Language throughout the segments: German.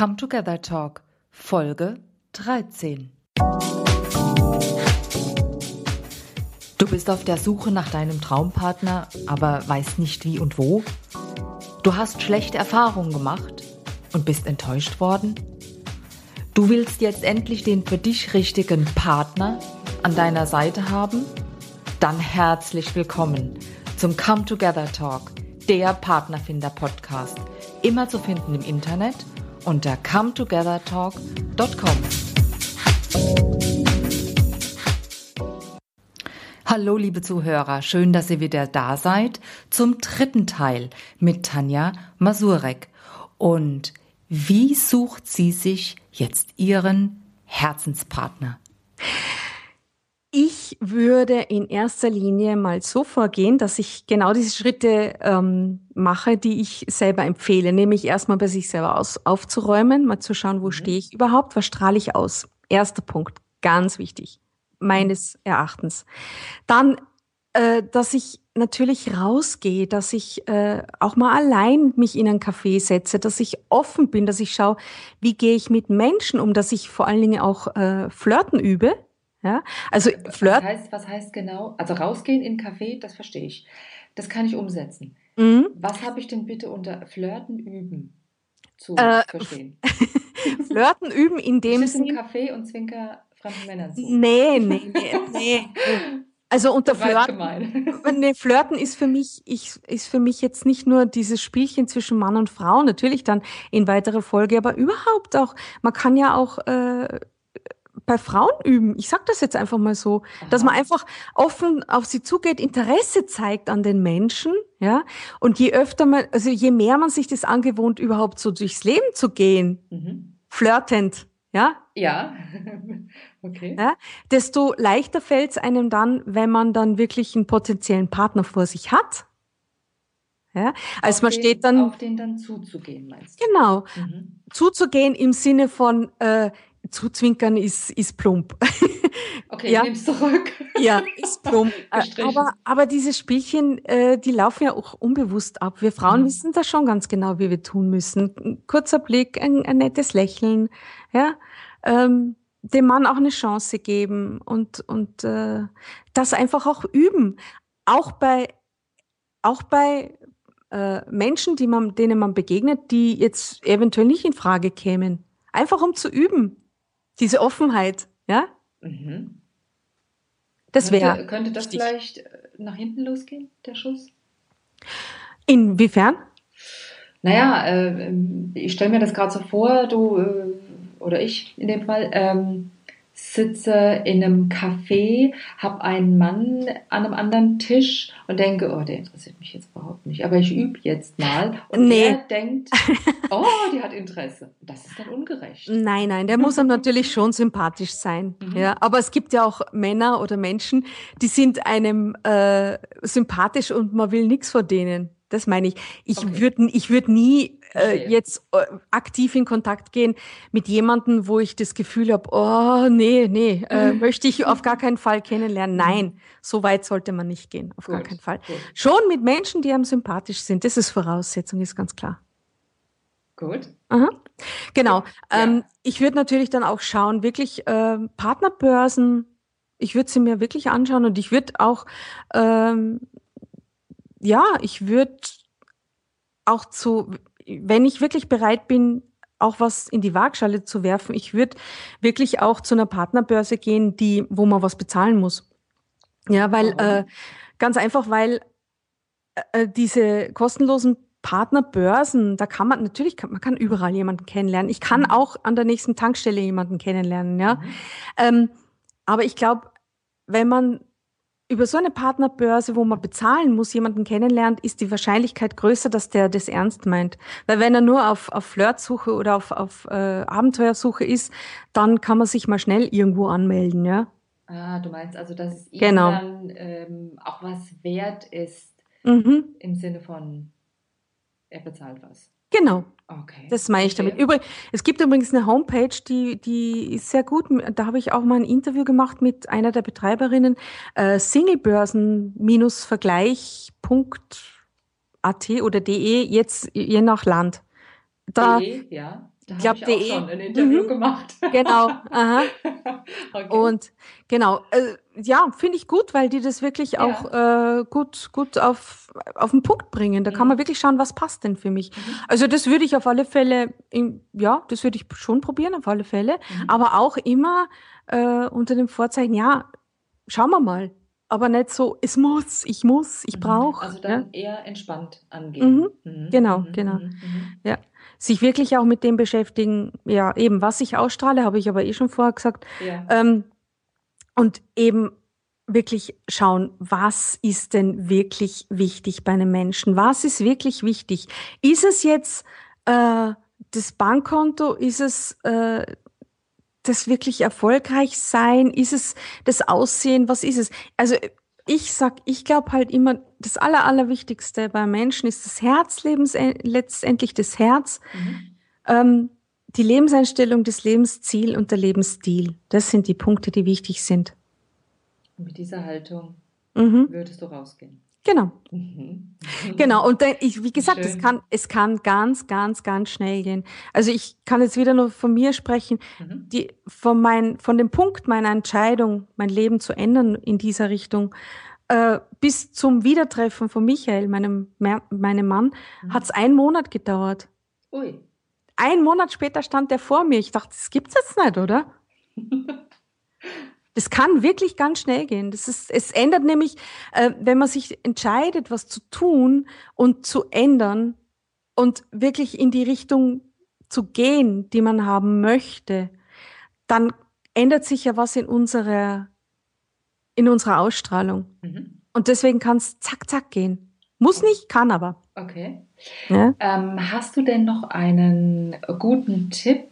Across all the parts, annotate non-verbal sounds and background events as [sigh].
Come Together Talk, Folge 13. Du bist auf der Suche nach deinem Traumpartner, aber weißt nicht wie und wo? Du hast schlechte Erfahrungen gemacht und bist enttäuscht worden? Du willst jetzt endlich den für dich richtigen Partner an deiner Seite haben? Dann herzlich willkommen zum Come Together Talk, der Partnerfinder Podcast, immer zu finden im Internet unter cometogethertalk.com. Hallo liebe Zuhörer, schön, dass ihr wieder da seid zum dritten Teil mit Tanja Masurek. Und wie sucht sie sich jetzt ihren Herzenspartner? Ich würde in erster Linie mal so vorgehen, dass ich genau diese Schritte ähm, mache, die ich selber empfehle, nämlich erstmal bei sich selber aus, aufzuräumen, mal zu schauen, wo mhm. stehe ich überhaupt, was strahle ich aus. Erster Punkt, ganz wichtig, meines Erachtens. Dann, äh, dass ich natürlich rausgehe, dass ich äh, auch mal allein mich in ein Café setze, dass ich offen bin, dass ich schaue, wie gehe ich mit Menschen um, dass ich vor allen Dingen auch äh, Flirten übe ja, also Flirt. Was heißt, was heißt genau? Also rausgehen in einen Café, das verstehe ich. Das kann ich umsetzen. Mhm. Was habe ich denn bitte unter Flirten üben zu äh, verstehen? [laughs] Flirten üben in dem Sinne. im Café und zwinker fremden Männern zu. Nee, nee, nee, nee. Also [laughs] unter Flirten, [laughs] nee, Flirten ist für mich, ich, ist für mich jetzt nicht nur dieses Spielchen zwischen Mann und Frau, natürlich dann in weiterer Folge, aber überhaupt auch, man kann ja auch äh, bei Frauen üben. Ich sage das jetzt einfach mal so, Aha. dass man einfach offen auf sie zugeht, Interesse zeigt an den Menschen, ja. Und je öfter man, also je mehr man sich das angewohnt, überhaupt so durchs Leben zu gehen, mhm. flirtend, ja. Ja. [laughs] okay. Ja, desto leichter fällt es einem dann, wenn man dann wirklich einen potenziellen Partner vor sich hat. Ja, als auf man den, steht dann. Auf den dann zuzugehen, meinst du? Genau. Mhm. Zuzugehen im Sinne von, äh, Zuzwinkern ist, ist plump. [laughs] Okay, ja. nimm's zurück. Ja, ist plump. [laughs] Aber, aber diese Spielchen, äh, die laufen ja auch unbewusst ab. Wir Frauen mhm. wissen da schon ganz genau, wie wir tun müssen. Ein kurzer Blick, ein, ein nettes Lächeln, ja. Ähm, dem Mann auch eine Chance geben und, und äh, das einfach auch üben. Auch bei, auch bei äh, Menschen, die man, denen man begegnet, die jetzt eventuell nicht in Frage kämen. Einfach um zu üben. Diese Offenheit, ja? Mhm. Das wäre. Könnte, könnte das richtig. vielleicht äh, nach hinten losgehen, der Schuss? Inwiefern? Naja, äh, ich stelle mir das gerade so vor, du äh, oder ich in dem Fall, ähm, sitze in einem Café, habe einen Mann an einem anderen Tisch und denke, oh, der interessiert mich jetzt überhaupt nicht, aber ich übe jetzt mal. Und nee. er denkt, oh, die hat Interesse. Das ist dann ungerecht. Nein, nein, der muss einem natürlich schon sympathisch sein. Mhm. Ja, aber es gibt ja auch Männer oder Menschen, die sind einem äh, sympathisch und man will nichts vor denen. Das meine ich. Ich okay. würde ich würd nie äh, jetzt äh, aktiv in Kontakt gehen mit jemandem, wo ich das Gefühl habe, oh nee, nee, äh, möchte ich auf gar keinen Fall kennenlernen. Nein, so weit sollte man nicht gehen, auf gut, gar keinen Fall. Gut. Schon mit Menschen, die einem sympathisch sind. Das ist Voraussetzung, ist ganz klar. Gut. Aha. Genau. Ja. Ähm, ich würde natürlich dann auch schauen, wirklich äh, Partnerbörsen. Ich würde sie mir wirklich anschauen und ich würde auch ähm, ja, ich würde auch zu, wenn ich wirklich bereit bin, auch was in die Waagschale zu werfen, ich würde wirklich auch zu einer Partnerbörse gehen, die, wo man was bezahlen muss. Ja, weil äh, ganz einfach, weil äh, diese kostenlosen Partnerbörsen, da kann man natürlich, kann, man kann überall jemanden kennenlernen. Ich kann mhm. auch an der nächsten Tankstelle jemanden kennenlernen, ja. Mhm. Ähm, aber ich glaube, wenn man über so eine Partnerbörse, wo man bezahlen muss, jemanden kennenlernt, ist die Wahrscheinlichkeit größer, dass der das ernst meint. Weil wenn er nur auf, auf Flirtsuche oder auf, auf äh, Abenteuersuche ist, dann kann man sich mal schnell irgendwo anmelden, ja. Ah, du meinst also, dass es ihm genau. dann ähm, auch was wert ist, mhm. im Sinne von, er bezahlt was. Genau. Okay. Das meine ich damit. Übrigens, es gibt übrigens eine Homepage, die, die ist sehr gut. Da habe ich auch mal ein Interview gemacht mit einer der Betreiberinnen. Äh, Singlebörsen-vergleich.at oder de, jetzt je nach Land. Da, de, ja. Da habe ich auch schon ein Interview mhm. gemacht. Genau. Aha. [laughs] okay. Und genau, äh, ja, finde ich gut, weil die das wirklich ja. auch äh, gut, gut auf, auf den Punkt bringen. Da mhm. kann man wirklich schauen, was passt denn für mich. Mhm. Also das würde ich auf alle Fälle, in, ja, das würde ich schon probieren, auf alle Fälle. Mhm. Aber auch immer äh, unter dem Vorzeichen, ja, schauen wir mal. Aber nicht so, es muss, ich muss, ich mhm. brauche. Also dann ja? eher entspannt angehen. Mhm. Genau, genau. Ja sich wirklich auch mit dem beschäftigen, ja, eben, was ich ausstrahle, habe ich aber eh schon vorher gesagt. Ja. Ähm, und eben wirklich schauen, was ist denn wirklich wichtig bei einem Menschen? Was ist wirklich wichtig? Ist es jetzt äh, das Bankkonto? Ist es äh, das wirklich erfolgreich sein? Ist es das Aussehen? Was ist es? Also ich sag, ich glaube halt immer, das Aller, Allerwichtigste bei Menschen ist das Herz, lebens, letztendlich das Herz, mhm. ähm, die Lebenseinstellung, das Lebensziel und der Lebensstil. Das sind die Punkte, die wichtig sind. Und mit dieser Haltung mhm. würdest du rausgehen. Genau. Mhm. Genau. Und ich, wie gesagt, es kann, es kann ganz, ganz, ganz schnell gehen. Also ich kann jetzt wieder nur von mir sprechen. Mhm. Die, von mein, von dem Punkt meiner Entscheidung, mein Leben zu ändern in dieser Richtung, äh, bis zum Wiedertreffen von Michael, meinem, meinem Mann, mhm. hat es einen Monat gedauert. Ui. Ein Monat später stand er vor mir. Ich dachte, das gibt's jetzt nicht, oder? [laughs] Das kann wirklich ganz schnell gehen. Das ist, es ändert nämlich, äh, wenn man sich entscheidet, was zu tun und zu ändern und wirklich in die Richtung zu gehen, die man haben möchte, dann ändert sich ja was in unserer, in unserer Ausstrahlung. Mhm. Und deswegen kann es zack, zack gehen. Muss nicht, kann aber. Okay. Ja? Ähm, hast du denn noch einen guten Tipp,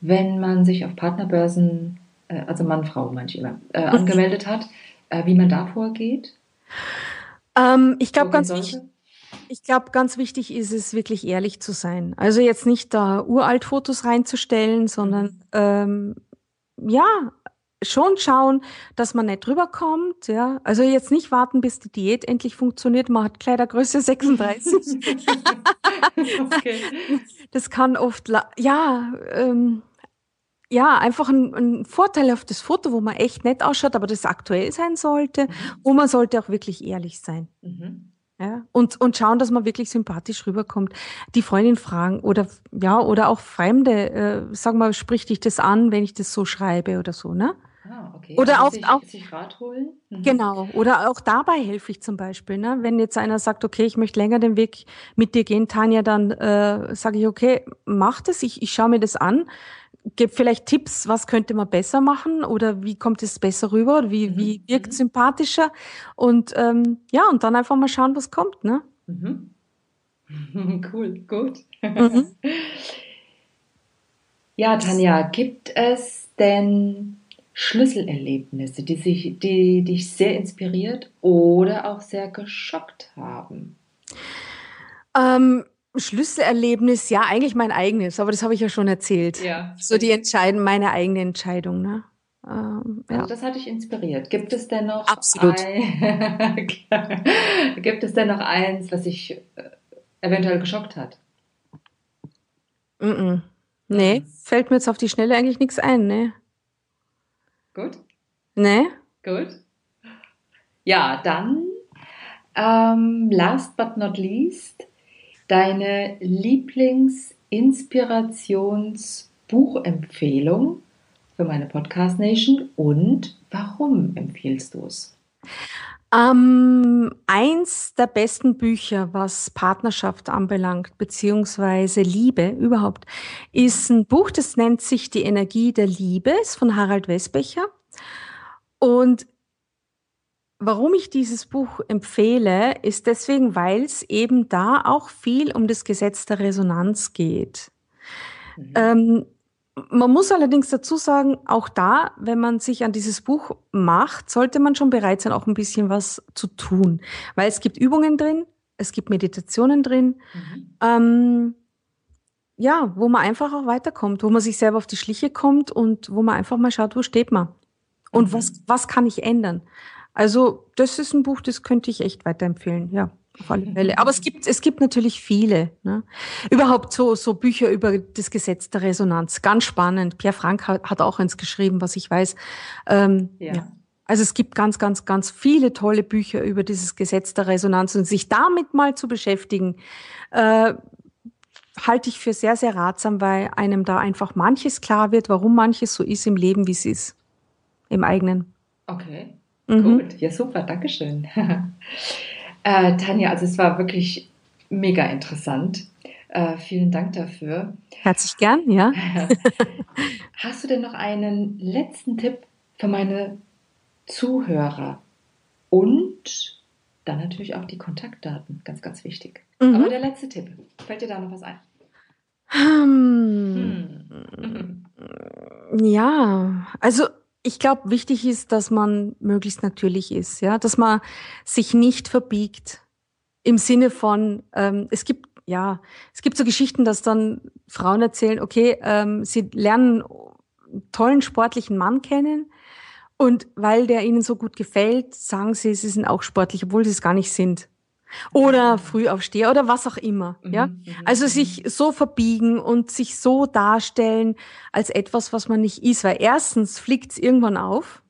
wenn man sich auf Partnerbörsen also Mann, Frau manche immer, äh, angemeldet hat, äh, wie man da vorgeht? Ähm, ich glaube ganz wichtig. Ich glaube, ganz wichtig ist es, wirklich ehrlich zu sein. Also jetzt nicht da uralt Fotos reinzustellen, sondern mhm. ähm, ja, schon schauen, dass man nicht drüber kommt, ja. Also jetzt nicht warten, bis die Diät endlich funktioniert. Man hat Kleidergröße [laughs] 36. [laughs] okay. Das kann oft, ja, ähm, ja, einfach ein, ein vorteilhaftes Foto, wo man echt nett ausschaut, aber das aktuell sein sollte. Mhm. Und man sollte auch wirklich ehrlich sein. Mhm. Ja, und, und schauen, dass man wirklich sympathisch rüberkommt. Die Freundin fragen oder, ja, oder auch Fremde, äh, sag mal, spricht dich das an, wenn ich das so schreibe oder so, ne? Ah, okay. Oder also auch, sich, auch sich Rat holen. Mhm. Genau. Oder auch dabei helfe ich zum Beispiel. Ne? Wenn jetzt einer sagt, okay, ich möchte länger den Weg mit dir gehen, Tanja, dann äh, sage ich, okay, mach das, ich, ich schaue mir das an gebe vielleicht Tipps, was könnte man besser machen oder wie kommt es besser rüber oder wie, mhm. wie wirkt mhm. sympathischer und ähm, ja, und dann einfach mal schauen, was kommt, ne? Mhm. [laughs] Cool, gut. Mhm. [laughs] ja, Tanja, gibt es denn Schlüsselerlebnisse, die, sich, die dich sehr inspiriert oder auch sehr geschockt haben? Ähm, Schlüsselerlebnis, ja, eigentlich mein eigenes, aber das habe ich ja schon erzählt. Ja. So die Entscheidung, meine eigene Entscheidung, ne? Ähm, also ja. das hat dich inspiriert. Gibt es denn noch Absolut. Ein, [laughs] gibt es denn noch eins, was dich äh, eventuell geschockt hat? Mm -mm. Nee, fällt mir jetzt auf die Schnelle eigentlich nichts ein, ne? Gut. Ne? Gut. Ja, dann ähm, last but not least deine Lieblings-Inspirationsbuchempfehlung für meine Podcast Nation und warum empfiehlst du es? Ähm, eins der besten Bücher, was Partnerschaft anbelangt, beziehungsweise Liebe überhaupt, ist ein Buch, das nennt sich Die Energie der Liebe, ist von Harald Wesbecher. Und Warum ich dieses Buch empfehle, ist deswegen, weil es eben da auch viel um das Gesetz der Resonanz geht. Mhm. Ähm, man muss allerdings dazu sagen, auch da, wenn man sich an dieses Buch macht, sollte man schon bereit sein, auch ein bisschen was zu tun. Weil es gibt Übungen drin, es gibt Meditationen drin, mhm. ähm, ja, wo man einfach auch weiterkommt, wo man sich selber auf die Schliche kommt und wo man einfach mal schaut, wo steht man. Und mhm. was, was kann ich ändern? Also, das ist ein Buch, das könnte ich echt weiterempfehlen, ja. auf alle Fälle. Aber es gibt, es gibt natürlich viele. Ne? Überhaupt so, so Bücher über das Gesetz der Resonanz. Ganz spannend. Pierre Frank hat, hat auch eins geschrieben, was ich weiß. Ähm, ja. ja. Also es gibt ganz, ganz, ganz viele tolle Bücher über dieses Gesetz der Resonanz und sich damit mal zu beschäftigen, äh, halte ich für sehr, sehr ratsam, weil einem da einfach manches klar wird, warum manches so ist im Leben, wie es ist. Im eigenen. Okay. Mhm. Gut. Ja, super. Dankeschön. [laughs] äh, Tanja, also es war wirklich mega interessant. Äh, vielen Dank dafür. Herzlich gern, ja. [laughs] Hast du denn noch einen letzten Tipp für meine Zuhörer? Und dann natürlich auch die Kontaktdaten, ganz, ganz wichtig. Mhm. Aber der letzte Tipp, fällt dir da noch was ein? Hm. Hm. Ja, also ich glaube, wichtig ist, dass man möglichst natürlich ist, ja, dass man sich nicht verbiegt im Sinne von, ähm, es gibt ja, es gibt so Geschichten, dass dann Frauen erzählen, okay, ähm, sie lernen einen tollen sportlichen Mann kennen und weil der ihnen so gut gefällt, sagen sie, sie sind auch sportlich, obwohl sie es gar nicht sind oder Frühaufsteher oder was auch immer. Mhm, ja, mhm, also sich so verbiegen und sich so darstellen als etwas, was man nicht ist, weil erstens fliegt es irgendwann auf.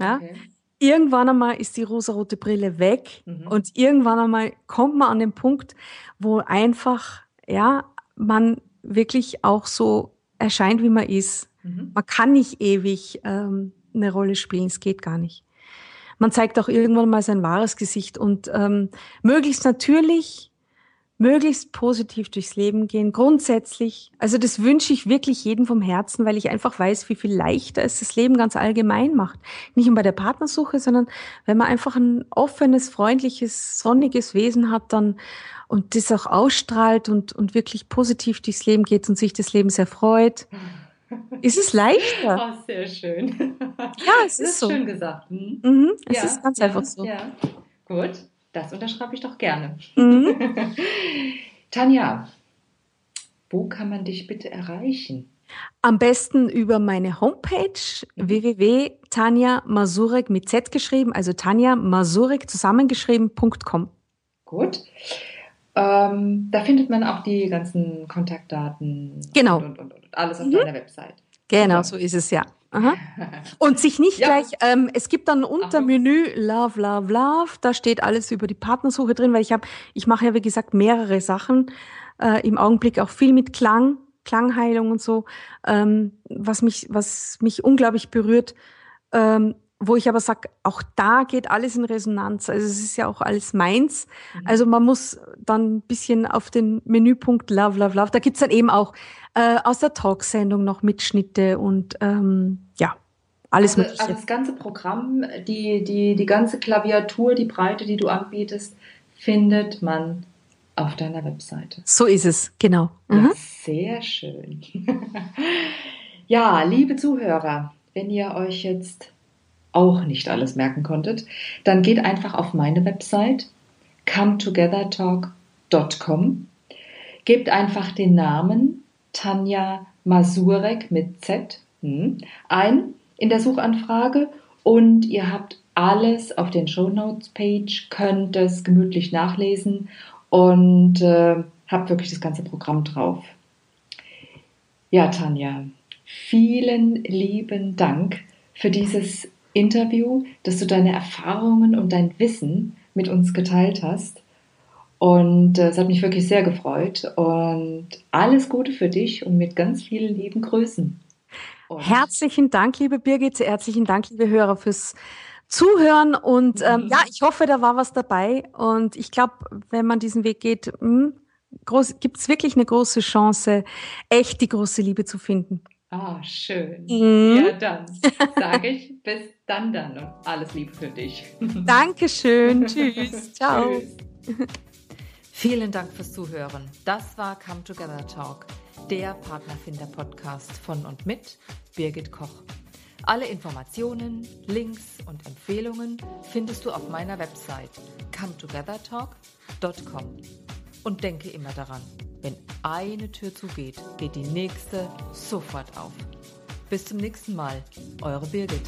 Ja, okay. irgendwann einmal ist die rosarote Brille weg mhm. und irgendwann einmal kommt man an den Punkt, wo einfach ja man wirklich auch so erscheint, wie man ist. Mhm. Man kann nicht ewig ähm, eine Rolle spielen, es geht gar nicht man zeigt auch irgendwann mal sein wahres Gesicht und ähm, möglichst natürlich, möglichst positiv durchs Leben gehen, grundsätzlich. Also das wünsche ich wirklich jedem vom Herzen, weil ich einfach weiß, wie viel leichter es das Leben ganz allgemein macht. Nicht nur bei der Partnersuche, sondern wenn man einfach ein offenes, freundliches, sonniges Wesen hat, dann und das auch ausstrahlt und, und wirklich positiv durchs Leben geht und sich des Lebens erfreut. Ist es leichter? Oh, sehr schön. Ja, es ist, ist so. schön gesagt. Hm? Mhm, es ja, ist ganz ja, einfach so. Ja. Gut, das unterschreibe ich doch gerne. Mhm. [laughs] Tanja, wo kann man dich bitte erreichen? Am besten über meine Homepage mhm. www.tanja mit Z geschrieben, also Tanja Masurek zusammengeschrieben.com. Gut. Ähm, da findet man auch die ganzen Kontaktdaten. Genau. Und, und, und, alles auf mhm. deiner Website. Genau, so ist es ja. Aha. Und sich nicht ja. gleich, ähm, es gibt dann unter Menü Love, Love, Love, da steht alles über die Partnersuche drin, weil ich habe, ich mache ja wie gesagt mehrere Sachen, äh, im Augenblick auch viel mit Klang, Klangheilung und so, ähm, was mich, was mich unglaublich berührt. Ähm, wo ich aber sage, auch da geht alles in Resonanz. Also es ist ja auch alles meins. Mhm. Also man muss dann ein bisschen auf den Menüpunkt Love, Love, Love. Da gibt's dann eben auch äh, aus der Talksendung noch Mitschnitte und ähm, ja, alles also, Mögliche. Also das ganze Programm, die, die, die ganze Klaviatur, die Breite, die du anbietest, findet man auf deiner Webseite. So ist es, genau. Mhm. Sehr schön. [laughs] ja, liebe Zuhörer, wenn ihr euch jetzt auch nicht alles merken konntet, dann geht einfach auf meine Website cometogethertalk.com, gebt einfach den Namen Tanja Masurek mit Z hm, ein in der Suchanfrage und ihr habt alles auf den Show Notes Page, könnt es gemütlich nachlesen und äh, habt wirklich das ganze Programm drauf. Ja, Tanja, vielen lieben Dank für dieses Interview, dass du deine Erfahrungen und dein Wissen mit uns geteilt hast. Und äh, es hat mich wirklich sehr gefreut. Und alles Gute für dich und mit ganz vielen lieben Grüßen. Und herzlichen Dank, liebe Birgit. Herzlichen Dank, liebe Hörer, fürs Zuhören. Und ähm, ja, ich hoffe, da war was dabei. Und ich glaube, wenn man diesen Weg geht, hm, gibt es wirklich eine große Chance, echt die große Liebe zu finden. Ah, schön. Mhm. Ja, dann sage ich bis dann dann und alles Liebe für dich. [laughs] Dankeschön. Tschüss. Ciao. Tschüss. [laughs] Vielen Dank fürs Zuhören. Das war Come Together Talk, der Partnerfinder-Podcast von und mit Birgit Koch. Alle Informationen, Links und Empfehlungen findest du auf meiner Website cometogethertalk.com. Und denke immer daran, wenn eine Tür zugeht, geht die nächste sofort auf. Bis zum nächsten Mal, eure Birgit.